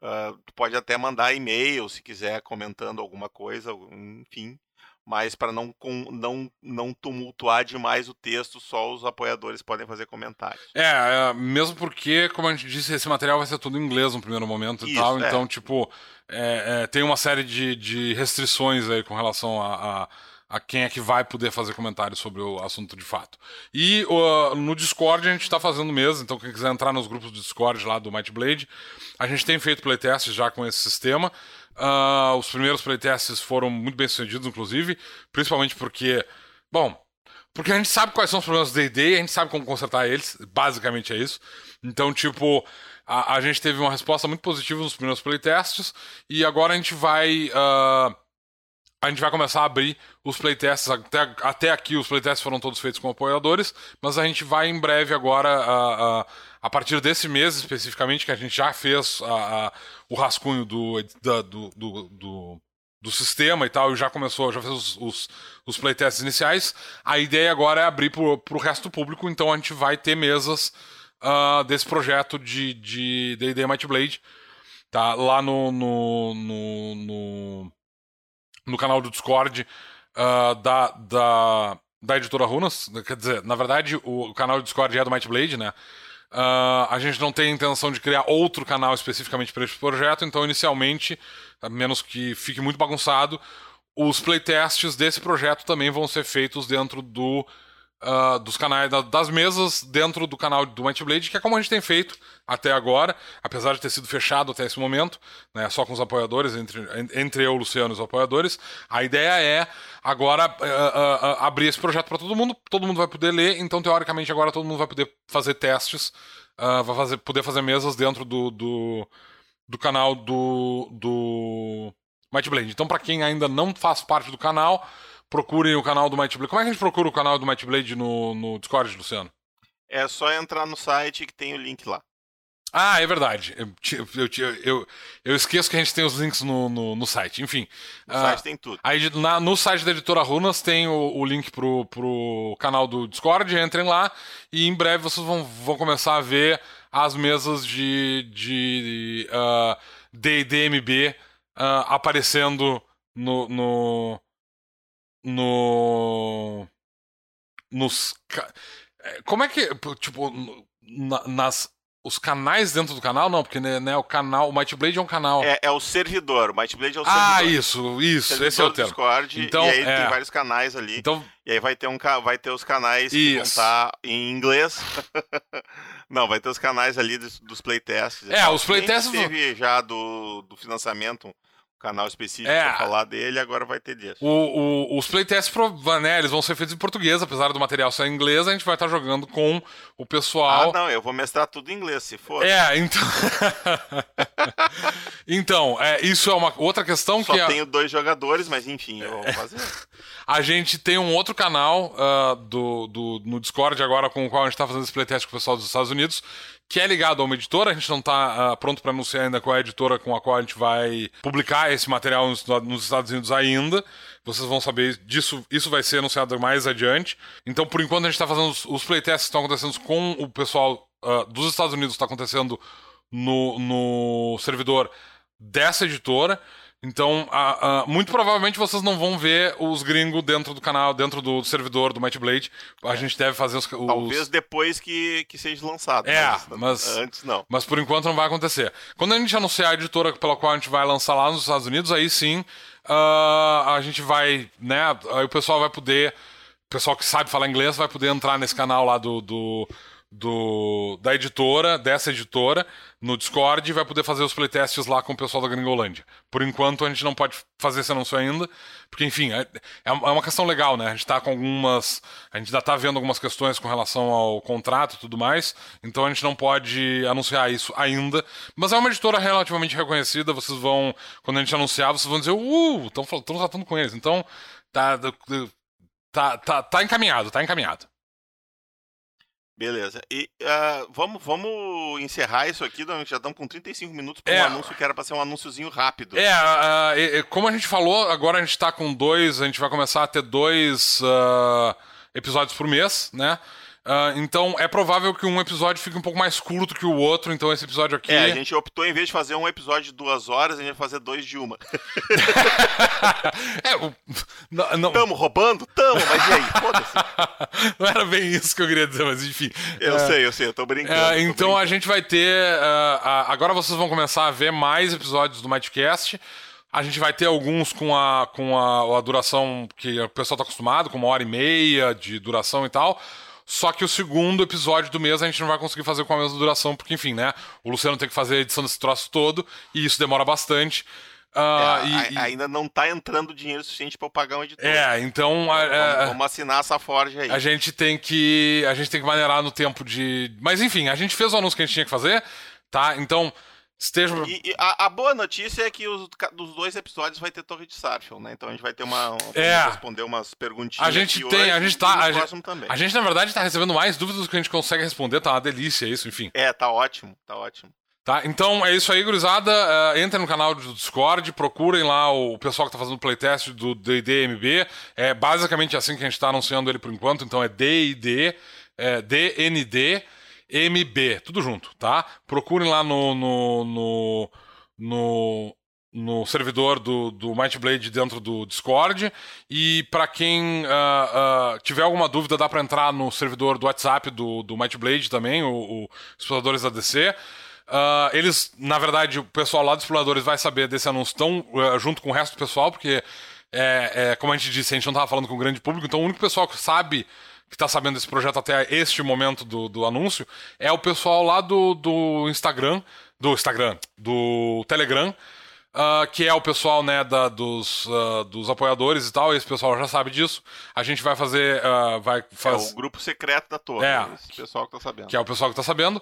Uh, pode até mandar e-mail se quiser comentando alguma coisa, enfim. Mas para não, não, não tumultuar demais o texto, só os apoiadores podem fazer comentários. É, é, mesmo porque, como a gente disse, esse material vai ser tudo em inglês no primeiro momento Isso, e tal. É. Então, tipo, é, é, tem uma série de, de restrições aí com relação a, a a quem é que vai poder fazer comentários sobre o assunto de fato. E uh, no Discord a gente está fazendo mesmo, então quem quiser entrar nos grupos do Discord lá do Might Blade, a gente tem feito playtests já com esse sistema. Uh, os primeiros playtests foram muito bem sucedidos, inclusive, principalmente porque, bom, porque a gente sabe quais são os problemas do D&D, a gente sabe como consertar eles, basicamente é isso. Então, tipo, a, a gente teve uma resposta muito positiva nos primeiros playtests e agora a gente vai... Uh, a gente vai começar a abrir os playtests. Até, até aqui os playtests foram todos feitos com apoiadores, mas a gente vai em breve agora, a, a, a partir desse mês especificamente, que a gente já fez a, a o rascunho do, da, do, do, do, do, sistema e tal, e já começou, já fez os, os, os playtests iniciais. A ideia agora é abrir para o resto do público, então a gente vai ter mesas uh, desse projeto de D&D Might Blade. Tá, lá no, no, no, no no canal do Discord uh, da, da, da editora Runas. Quer dizer, na verdade, o canal do Discord é do Might Blade, né? Uh, a gente não tem intenção de criar outro canal especificamente para esse projeto, então inicialmente, a menos que fique muito bagunçado, os playtests desse projeto também vão ser feitos dentro do uh, dos canais, das mesas dentro do canal do Might Blade, que é como a gente tem feito até agora, apesar de ter sido fechado até esse momento, né, só com os apoiadores, entre, entre eu, Luciano e os apoiadores. A ideia é agora uh, uh, abrir esse projeto para todo mundo, todo mundo vai poder ler, então teoricamente agora todo mundo vai poder fazer testes, vai fazer, poder fazer mesas dentro do, do, do canal do, do Might Blade. Então, para quem ainda não faz parte do canal, procurem o canal do Might Blade. Como é que a gente procura o canal do Might Blade no, no Discord, Luciano? É só entrar no site que tem o link lá. Ah, é verdade. Eu, eu, eu, eu, esqueço que a gente tem os links no, no, no site. Enfim. No uh, site tem tudo. Aí, na, no site da editora Runas tem o, o, link pro, pro canal do Discord. Entrem lá e em breve vocês vão, vão começar a ver as mesas de, de uh, DDMB uh, aparecendo no, no, no. Nos. É, como é que. Tipo, na, nas. Os canais dentro do canal, não, porque né, né, o canal. O Might Blade é um canal. É, é o servidor. O Might Blade é o servidor. Ah, isso, isso. Servidor esse é o termo. Discord, então, e aí é... tem vários canais ali. Então... E aí vai ter, um, vai ter os canais que isso. vão estar em inglês. não, vai ter os canais ali dos, dos playtests. É, os playtests. Teve já do, do financiamento canal específico é, pra falar dele, agora vai ter disso. O, o, os playtests, né, eles vão ser feitos em português, apesar do material ser em inglês, a gente vai estar jogando com o pessoal. Ah, não, eu vou mestrar tudo em inglês, se for. É, então. então, é, isso é uma outra questão Só que. Só tenho dois jogadores, mas enfim, eu vou fazer. a gente tem um outro canal uh, do, do, no Discord agora com o qual a gente está fazendo esse playtest com o pessoal dos Estados Unidos, que é ligado a uma editora. A gente não está uh, pronto para anunciar ainda qual é a editora com a qual a gente vai publicar esse material nos, nos, Estados Unidos ainda. Vocês vão saber disso. Isso vai ser anunciado mais adiante. Então, por enquanto, a gente está fazendo os, os playtests que estão acontecendo com o pessoal uh, dos Estados Unidos. Está acontecendo no, no servidor dessa editora. Então, a, a, muito provavelmente vocês não vão ver os gringos dentro do canal, dentro do servidor do Might Blade. A gente deve fazer os. os... Talvez depois que, que seja lançado. É, mas, mas, Antes não. Mas por enquanto não vai acontecer. Quando a gente anunciar a editora pela qual a gente vai lançar lá nos Estados Unidos, aí sim uh, a gente vai. né? Aí o pessoal vai poder. O pessoal que sabe falar inglês vai poder entrar nesse canal lá do, do do, da editora, dessa editora, no Discord e vai poder fazer os playtests lá com o pessoal da Gringolândia. Por enquanto a gente não pode fazer esse anúncio ainda, porque enfim, é, é, é uma questão legal, né? A gente tá com algumas. A gente ainda tá vendo algumas questões com relação ao contrato e tudo mais, então a gente não pode anunciar isso ainda. Mas é uma editora relativamente reconhecida, vocês vão. Quando a gente anunciar, vocês vão dizer, uh, estão tratando com eles. Então, tá, tá, tá, tá encaminhado, tá encaminhado. Beleza. E uh, vamos, vamos encerrar isso aqui. Já estamos com 35 minutos para um é, anúncio que era para ser um anúnciozinho rápido. É, uh, como a gente falou, agora a gente está com dois. A gente vai começar a ter dois episódios por mês, né? Uh, então é provável que um episódio fique um pouco mais curto que o outro, então esse episódio aqui. É, a gente optou, em vez de fazer um episódio de duas horas, a gente vai fazer dois de uma. é, o... não, não... Tamo roubando? Tamo, mas e aí? Foda-se. não era bem isso que eu queria dizer, mas enfim. Eu é... sei, eu sei, eu tô brincando. É, tô então brincando. a gente vai ter. Uh, agora vocês vão começar a ver mais episódios do Mightcast. A gente vai ter alguns com a, com a, a duração que o pessoal está acostumado, com uma hora e meia de duração e tal. Só que o segundo episódio do mês a gente não vai conseguir fazer com a mesma duração, porque, enfim, né? O Luciano tem que fazer a edição desse troço todo, e isso demora bastante. Uh, é, e, ainda não tá entrando dinheiro suficiente para eu pagar um editor. É, então. Vamos, é, vamos, assinar essa Forge aí. A gente tem que. A gente tem que maneirar no tempo de. Mas enfim, a gente fez o anúncio que a gente tinha que fazer, tá? Então. Esteja... E, e a, a, boa notícia é que os, dos dois episódios vai ter Torre de Sarfield, né? Então a gente vai ter uma. É. responder umas perguntinhas. A gente tem, hoje, a gente tá. A gente, a gente, na verdade, tá recebendo mais dúvidas do que a gente consegue responder, tá uma delícia isso, enfim. É, tá ótimo, tá ótimo. Tá, então é isso aí, gurizada. Uh, entrem no canal do Discord, procurem lá o pessoal que tá fazendo o playtest do DDMB. É basicamente assim que a gente tá anunciando ele por enquanto, então é DID, é, DND. MB, tudo junto, tá? Procurem lá no, no, no, no, no servidor do, do Might Blade dentro do Discord. E para quem uh, uh, tiver alguma dúvida, dá para entrar no servidor do WhatsApp do, do Might Blade também, o, o Exploradores da DC. Uh, eles, na verdade, o pessoal lá dos Exploradores vai saber desse anúncio tão, junto com o resto do pessoal, porque, é, é, como a gente disse, a gente não estava falando com o grande público, então o único pessoal que sabe que está sabendo desse projeto até este momento do, do anúncio é o pessoal lá do, do Instagram, do Instagram, do Telegram, uh, que é o pessoal né, da, dos, uh, dos apoiadores e tal, esse pessoal já sabe disso. A gente vai fazer. Uh, vai faz... É o grupo secreto da torre, é, esse pessoal que está sabendo. Que é o pessoal que está sabendo.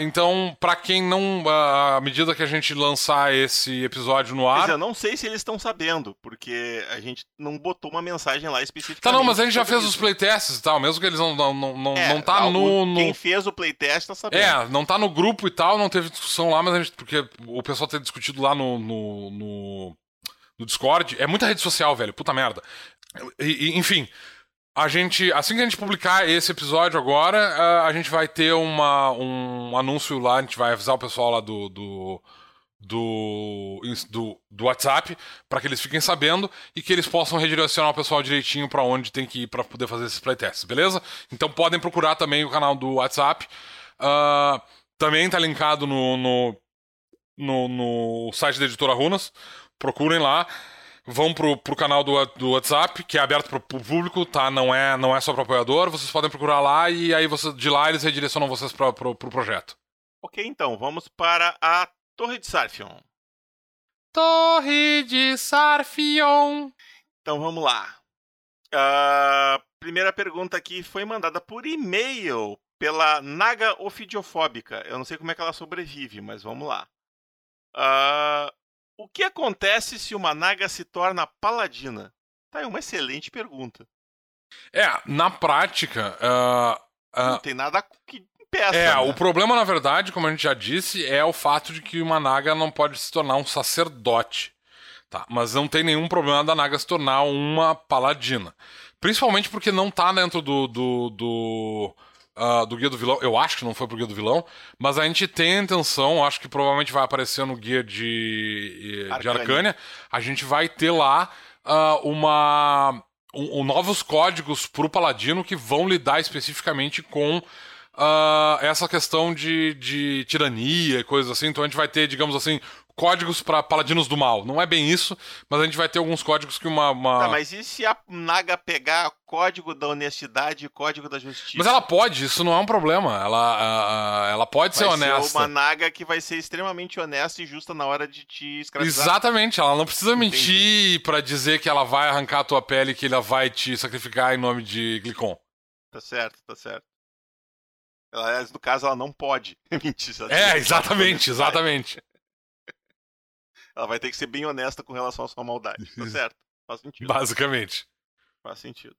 Então, para quem não. À medida que a gente lançar esse episódio no ar. Mas eu não sei se eles estão sabendo, porque a gente não botou uma mensagem lá específica. Tá, não, mas a gente já fez isso. os playtests e tal, mesmo que eles não, não, não, é, não tá no, no, Quem fez o playtest tá sabendo. É, não tá no grupo e tal, não teve discussão lá, mas a gente. Porque o pessoal tem discutido lá no, no, no, no Discord. É muita rede social, velho, puta merda. E, e, enfim a gente, assim que a gente publicar esse episódio agora, a gente vai ter uma, um anúncio lá, a gente vai avisar o pessoal lá do, do, do, do, do WhatsApp para que eles fiquem sabendo e que eles possam redirecionar o pessoal direitinho para onde tem que ir para poder fazer esses playtests, beleza? Então podem procurar também o canal do WhatsApp. Uh, também está linkado no, no, no, no site da editora Runas. Procurem lá vão pro, pro canal do, do WhatsApp, que é aberto pro, pro público, tá? Não é, não é só pro apoiador. Vocês podem procurar lá e aí você, de lá eles redirecionam vocês pro, pro, pro projeto. Ok, então, vamos para a Torre de Sarfion. Torre de Sarfion. Então vamos lá. A primeira pergunta aqui foi mandada por e-mail pela Naga Ofidiofóbica. Eu não sei como é que ela sobrevive, mas vamos lá. Uh, o que acontece se uma naga se torna paladina? Tá, é uma excelente pergunta. É, na prática. Uh, uh, não tem nada que impeça. É, né? o problema, na verdade, como a gente já disse, é o fato de que uma naga não pode se tornar um sacerdote. Tá, mas não tem nenhum problema da naga se tornar uma paladina. Principalmente porque não tá dentro do. do, do uh, do Guia do Vilão. Eu acho que não foi pro Guia do Vilão, mas a gente tem a intenção, acho que provavelmente vai aparecer no Guia de, Arcânia. de Arcânia. A gente vai ter lá uh, uma. Um, um, novos códigos pro Paladino que vão lidar especificamente com uh, essa questão de, de tirania e coisas assim. Então a gente vai ter, digamos assim, códigos para paladinos do mal. Não é bem isso, mas a gente vai ter alguns códigos que uma. uma... Tá, mas e se a Naga pegar código da honestidade e código da justiça? Mas ela pode, isso não é um problema. Ela, uh, ela pode vai ser honesta. Ser uma Naga que vai ser extremamente honesta e justa na hora de te escravizar. Exatamente, ela não precisa Entendi. mentir para dizer que ela vai arrancar a tua pele e que ela vai te sacrificar em nome de Glicon. Tá certo, tá certo. Ela, no caso, ela não pode mentir. É, exatamente, exatamente. Ela vai ter que ser bem honesta com relação à sua maldade. Tá certo? Faz sentido. Basicamente. Faz sentido.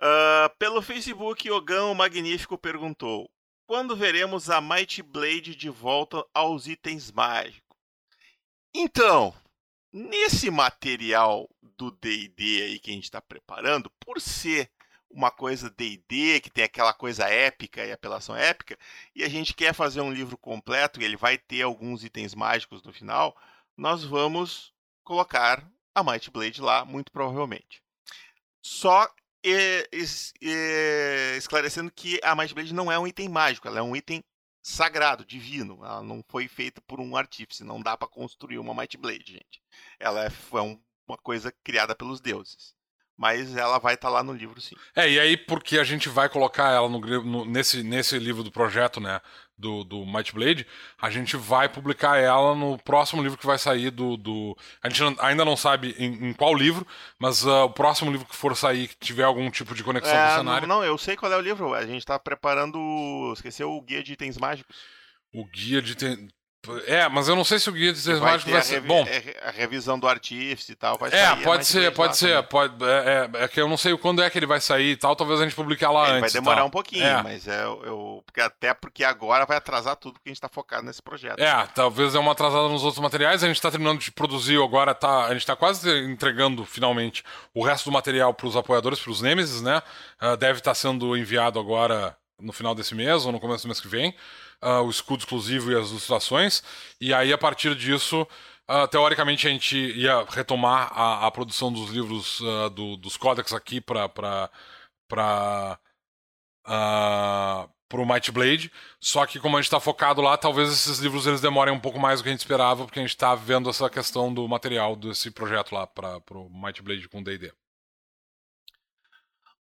Uh, pelo Facebook, Ogão Magnífico perguntou: Quando veremos a Might Blade de volta aos itens mágicos? Então, nesse material do DD aí que a gente está preparando, por ser uma coisa D&D, que tem aquela coisa épica e apelação épica, e a gente quer fazer um livro completo, e ele vai ter alguns itens mágicos no final, nós vamos colocar a Might Blade lá, muito provavelmente. Só esclarecendo que a Might Blade não é um item mágico, ela é um item sagrado, divino. Ela não foi feita por um artífice, não dá para construir uma Might Blade, gente. Ela é, é uma coisa criada pelos deuses mas ela vai estar tá lá no livro sim. É, e aí porque a gente vai colocar ela no, no, nesse, nesse livro do projeto, né, do, do Might Blade, a gente vai publicar ela no próximo livro que vai sair do... do... A gente ainda não sabe em, em qual livro, mas uh, o próximo livro que for sair, que tiver algum tipo de conexão é, com o cenário... Não, não, eu sei qual é o livro, a gente está preparando, esqueceu o Guia de Itens Mágicos. O Guia de Itens... É, mas eu não sei se o guia de seres mágicos vai ser. Bom. A revisão do artífice e tal. Vai é, sair, pode ser, pode ser. Pode, é, é, é, que eu não sei quando é que ele vai sair e tal. Talvez a gente publique lá é, antes. Vai demorar um pouquinho, é. mas é, eu, porque até porque agora vai atrasar tudo porque a gente tá focado nesse projeto. É, talvez é uma atrasada nos outros materiais. A gente tá terminando de produzir agora, tá, a gente tá quase entregando finalmente o resto do material para os apoiadores, para os Nemesis, né? Uh, deve estar tá sendo enviado agora no final desse mês ou no começo do mês que vem uh, o escudo exclusivo e as ilustrações. E aí, a partir disso, uh, teoricamente, a gente ia retomar a, a produção dos livros uh, do, dos códex aqui para para pro Might Blade, só que como a gente está focado lá, talvez esses livros eles demorem um pouco mais do que a gente esperava, porque a gente está vendo essa questão do material desse projeto lá para o Might Blade com D&D.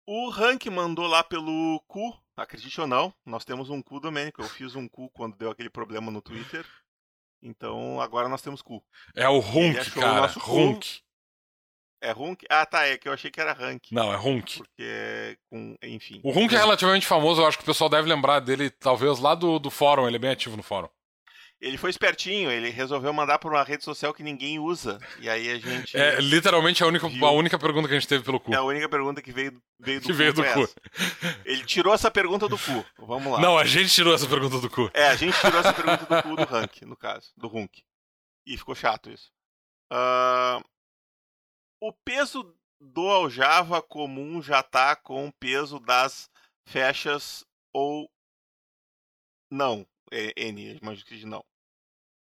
O Rank mandou lá pelo cu acredite ou não, nós temos um cu Domênico. Eu fiz um cu quando deu aquele problema no Twitter. Então agora nós temos cu. É o Runk, cara. O Runk. É Runk? Ah, tá. É que eu achei que era Rank. Não, é Runk. Porque, com, enfim. O Runk é relativamente famoso. Eu acho que o pessoal deve lembrar dele, talvez, lá do, do fórum. Ele é bem ativo no fórum. Ele foi espertinho, ele resolveu mandar por uma rede social que ninguém usa. E aí a gente. É literalmente a única, a única pergunta que a gente teve pelo cu. É a única pergunta que veio, veio do que cu. Veio do cu. Ele tirou essa pergunta do cu. Vamos lá. Não, a gente tirou essa pergunta do cu. É, a gente tirou essa pergunta do cu do Rank, no caso, do Runk. E ficou chato isso. Uh... O peso do aljava comum já tá com o peso das fechas ou não? N, imagino que não.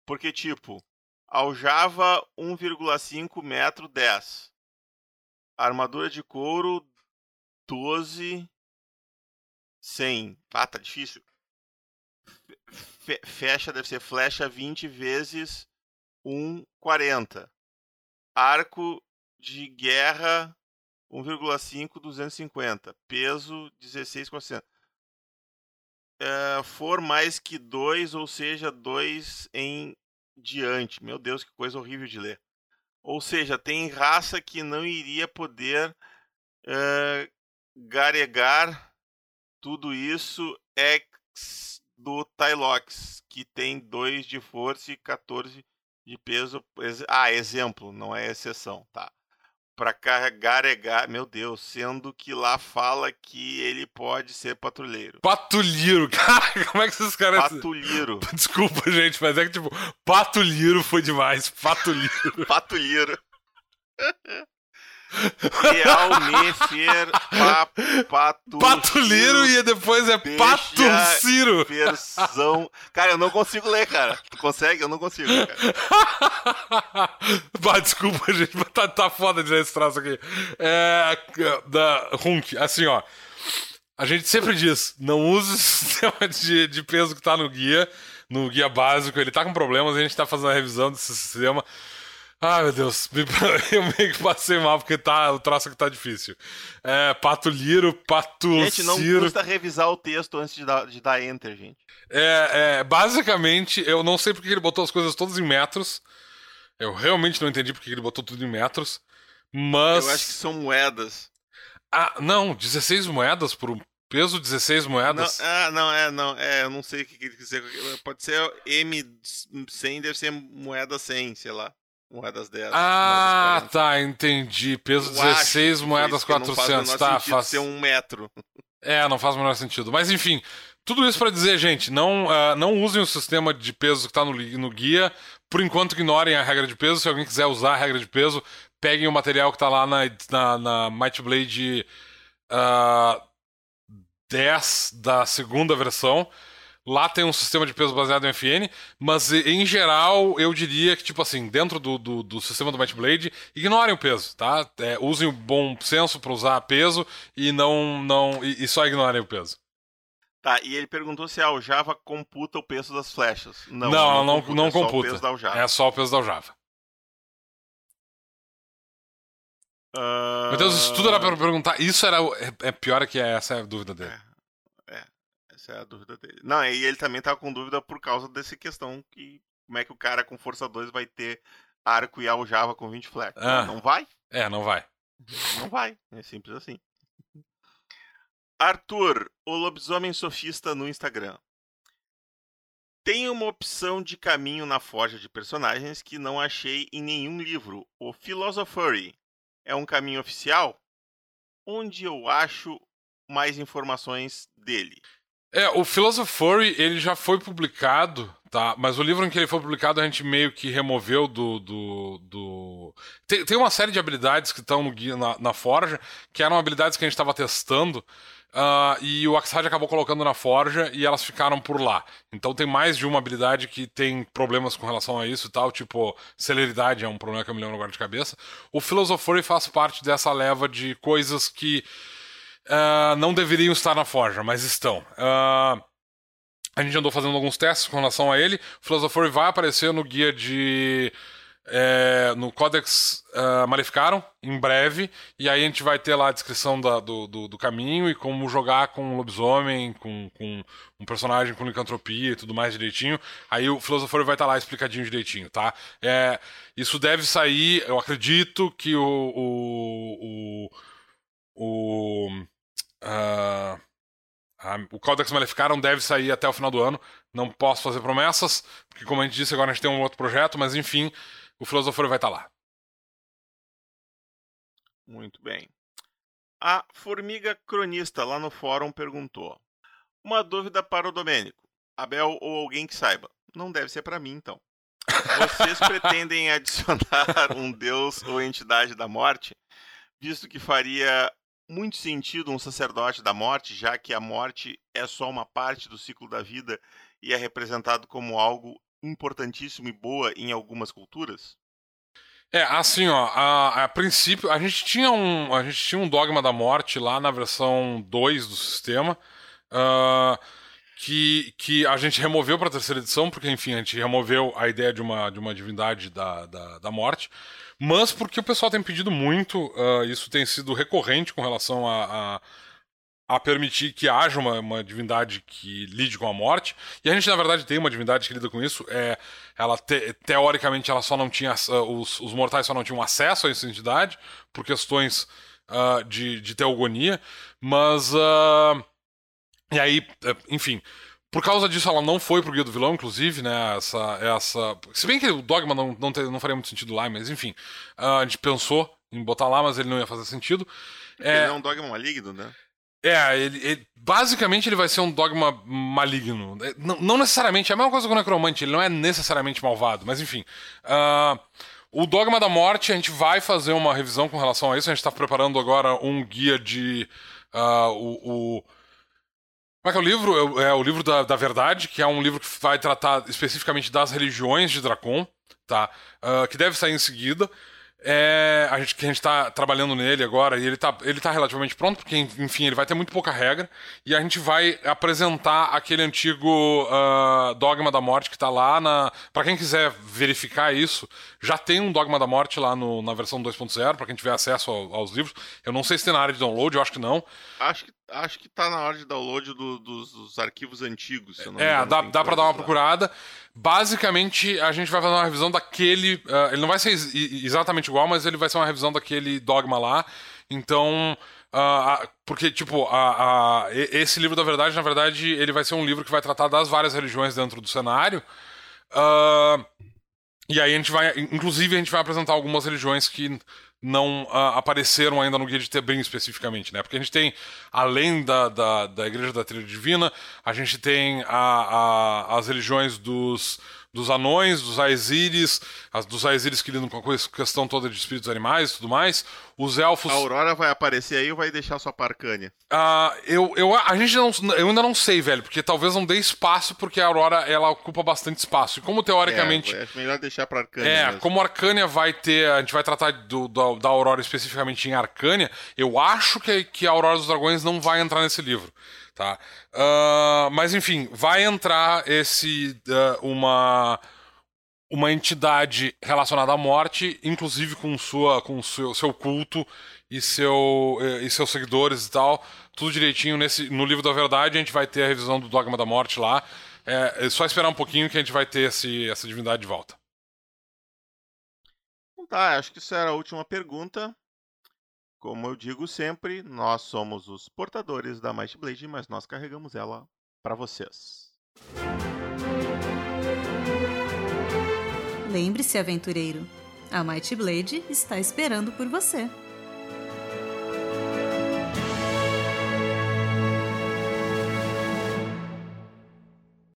Porque, tipo, aljava 1,5 metro 10. Armadura de couro 12 100. Ah, tá difícil. Fecha deve ser flecha 20 vezes 1,40. Arco de guerra 1,5 250. Peso 16%. Eh, for mais que dois, ou seja, dois em diante. Meu Deus, que coisa horrível de ler. Ou seja, tem raça que não iria poder uh, garegar tudo isso ex do Tylox, que tem 2 de força e 14 de peso. Ah, exemplo, não é exceção, tá? Para carregar, meu Deus, sendo que lá fala que ele pode ser patrulheiro. Patrulheiro, cara, como é que esses caras. Patrulheiro. Desculpa, gente, mas é que tipo, patrulheiro foi demais. Patrulheiro. patrulheiro. Realmefer Pato. Patuliro e depois é Pato Ciro. Versão. Cara, eu não consigo ler, cara. Tu consegue? Eu não consigo, cara. bah, desculpa, gente, mas tá, tá foda de ler esse troço aqui. É. Da Hunk, assim, ó. A gente sempre diz: não use o sistema de, de peso que tá no guia, no guia básico. Ele tá com problemas, a gente tá fazendo a revisão desse sistema. Ai, meu Deus, eu meio que passei mal porque tá, o troço aqui tá difícil. É, Pato Liro, Pato Gente, não Ciro. custa revisar o texto antes de dar, de dar enter, gente. É, é, basicamente, eu não sei porque ele botou as coisas todas em metros. Eu realmente não entendi porque ele botou tudo em metros. Mas. Eu acho que são moedas. Ah, não, 16 moedas por um peso 16 moedas. Não, ah, não, é, não, é, eu não sei o que ele quer dizer. Pode ser M100, deve ser moeda 100, sei lá. Moedas 10. Ah, moedas tá, entendi. Peso 16, moedas 400. Tá, faz. ser um metro. É, não faz o menor sentido. Mas enfim, tudo isso para dizer, gente, não, uh, não usem o sistema de peso que tá no, no guia. Por enquanto, ignorem a regra de peso. Se alguém quiser usar a regra de peso, peguem o material que tá lá na, na, na Might Blade uh, 10 da segunda versão. Lá tem um sistema de peso baseado em FN, mas em geral eu diria que, tipo assim, dentro do, do, do sistema do Might Blade, ignorem o peso, tá? É, usem o bom senso para usar peso e não. não e, e, só ignorem o peso. Tá, e ele perguntou se a Aljava computa o peso das flechas. Não, não, não, computa. Não é computa. Só é só o peso da Aljava. Uh... Meu Deus, isso tudo era pra perguntar. Isso era. É, é pior que essa é a dúvida dele. É. Essa é a dúvida dele. Não, e ele também tava com dúvida por causa dessa questão que como é que o cara com força 2 vai ter arco e aljava com 20 flex. Ah. Não vai? É, não vai. Não vai. É simples assim. Arthur, o lobisomem sofista no Instagram. Tem uma opção de caminho na forja de personagens que não achei em nenhum livro. O Philosophery é um caminho oficial? Onde eu acho mais informações dele? É, o Philosophy ele já foi publicado, tá? Mas o livro em que ele foi publicado a gente meio que removeu do. do, do... Tem, tem uma série de habilidades que estão na, na Forja, que eram habilidades que a gente estava testando. Uh, e o Axhad acabou colocando na Forja e elas ficaram por lá. Então tem mais de uma habilidade que tem problemas com relação a isso e tal, tipo, celeridade é um problema que eu me lembro agora de cabeça. O Philosophy faz parte dessa leva de coisas que uh, não deveriam estar na Forja, mas estão. Uh, a gente andou fazendo alguns testes com relação a ele. O Philosopher vai aparecer no guia de. É, no Codex uh, Maleficaram, em breve, e aí a gente vai ter lá a descrição da, do, do, do, caminho e como jogar com um lobisomem, com, com um personagem com licantropia e tudo mais direitinho. Aí o Philosopher vai estar tá lá explicadinho direitinho, tá? É, isso deve sair, eu acredito que o, o, o, o Uh, o Codex Maleficarum deve sair até o final do ano. Não posso fazer promessas, porque, como a gente disse, agora a gente tem um outro projeto, mas enfim, o Filosofore vai estar lá. Muito bem. A Formiga Cronista lá no fórum perguntou: Uma dúvida para o Domênico, Abel ou alguém que saiba. Não deve ser para mim, então. Vocês pretendem adicionar um deus ou entidade da morte, visto que faria muito sentido um sacerdote da morte, já que a morte é só uma parte do ciclo da vida e é representado como algo importantíssimo e boa em algumas culturas? É, assim, ó, a, a, princípio, a gente, tinha um, a gente tinha um dogma da morte lá na versão 2 do sistema, uh, que, que a gente removeu para a terceira edição, porque, enfim, a gente removeu a ideia de uma, de uma divindade da, da, da morte mas porque o pessoal tem pedido muito, uh, isso tem sido recorrente com relação a, a a permitir que haja uma, uma, divindade que lide com a morte. E a gente, na verdade, tem uma divindade que lida com isso. É, ela te, teoricamente ela só não tinha. Uh, os, os, mortais só não tinham acesso a essa entidade por questões uh, de, de teogonia. Mas. Uh, e aí, enfim. Por causa disso, ela não foi pro Guia do Vilão, inclusive, né? Essa. essa... Se bem que o Dogma não, não, não faria muito sentido lá, mas enfim. Uh, a gente pensou em botar lá, mas ele não ia fazer sentido. É... Ele é um dogma maligno, né? É, ele, ele, basicamente ele vai ser um dogma maligno. É, não, não, necessariamente, é a mesma coisa com o Necromante, ele não é necessariamente malvado, mas enfim. Uh, O Dogma da Morte, a gente vai fazer uma revisão com relação a isso. A gente está preparando agora um guia de. Uh, o, o, Como é que é o livro? É, é o livro da, da Verdade, que é um livro que vai tratar especificamente das religiões de Dracon, tá? Uh, que deve sair em seguida. É, a gente, que a gente está trabalhando nele agora e ele está ele tá relativamente pronto, porque, enfim, ele vai ter muito pouca regra. E a gente vai apresentar aquele antigo uh, Dogma da Morte que está lá na. Para quem quiser verificar isso, já tem um Dogma da Morte lá no, na versão 2.0, para quem tiver acesso ao, aos livros. Eu não sei se tem na área de download, eu acho que não. Acho que, acho que tá na hora de download do, dos, dos, arquivos antigos. é, dá, dá para dar uma procurada. Basicamente, a gente vai fazer uma revisão daquele. Uh, ele não vai ser exatamente igual, mas ele vai ser uma revisão daquele dogma lá. Então. Uh, porque, tipo, a, a, esse livro da verdade, na verdade, ele vai ser um livro que vai tratar das várias religiões dentro do cenário. Uh, e aí a gente vai. Inclusive, a gente vai apresentar algumas religiões que não uh, apareceram ainda no Guia de Tebrim especificamente, né? Porque a gente tem, além da, da, da Igreja da Trilha Divina, a gente tem a, a, as religiões dos dos anões, dos Aesiris, dos Aesiris que lidam com a questão toda de espíritos animais e tudo mais. Os elfos. A Aurora vai aparecer aí ou vai deixar sua parcânia? Ah, eu, eu, a gente não, eu ainda não sei, velho, porque talvez não dê espaço, porque a Aurora ela ocupa bastante espaço. E como teoricamente. É, é melhor deixar pra Arcânia. É, mesmo. como Arcânia vai ter. A gente vai tratar do, do, da Aurora especificamente em Arcânia, eu acho que, que a Aurora dos Dragões não vai entrar nesse livro. Tá? Uh, mas enfim, vai entrar esse uh, uma uma entidade relacionada à morte, inclusive com sua com seu, seu culto e seu e seus seguidores e tal, tudo direitinho nesse no livro da verdade a gente vai ter a revisão do dogma da morte lá. É, é só esperar um pouquinho que a gente vai ter esse, essa divindade de volta. Então tá, acho que isso era a última pergunta. Como eu digo sempre, nós somos os portadores da Might Blade, mas nós carregamos ela para vocês. Lembre-se, aventureiro, a Might Blade está esperando por você.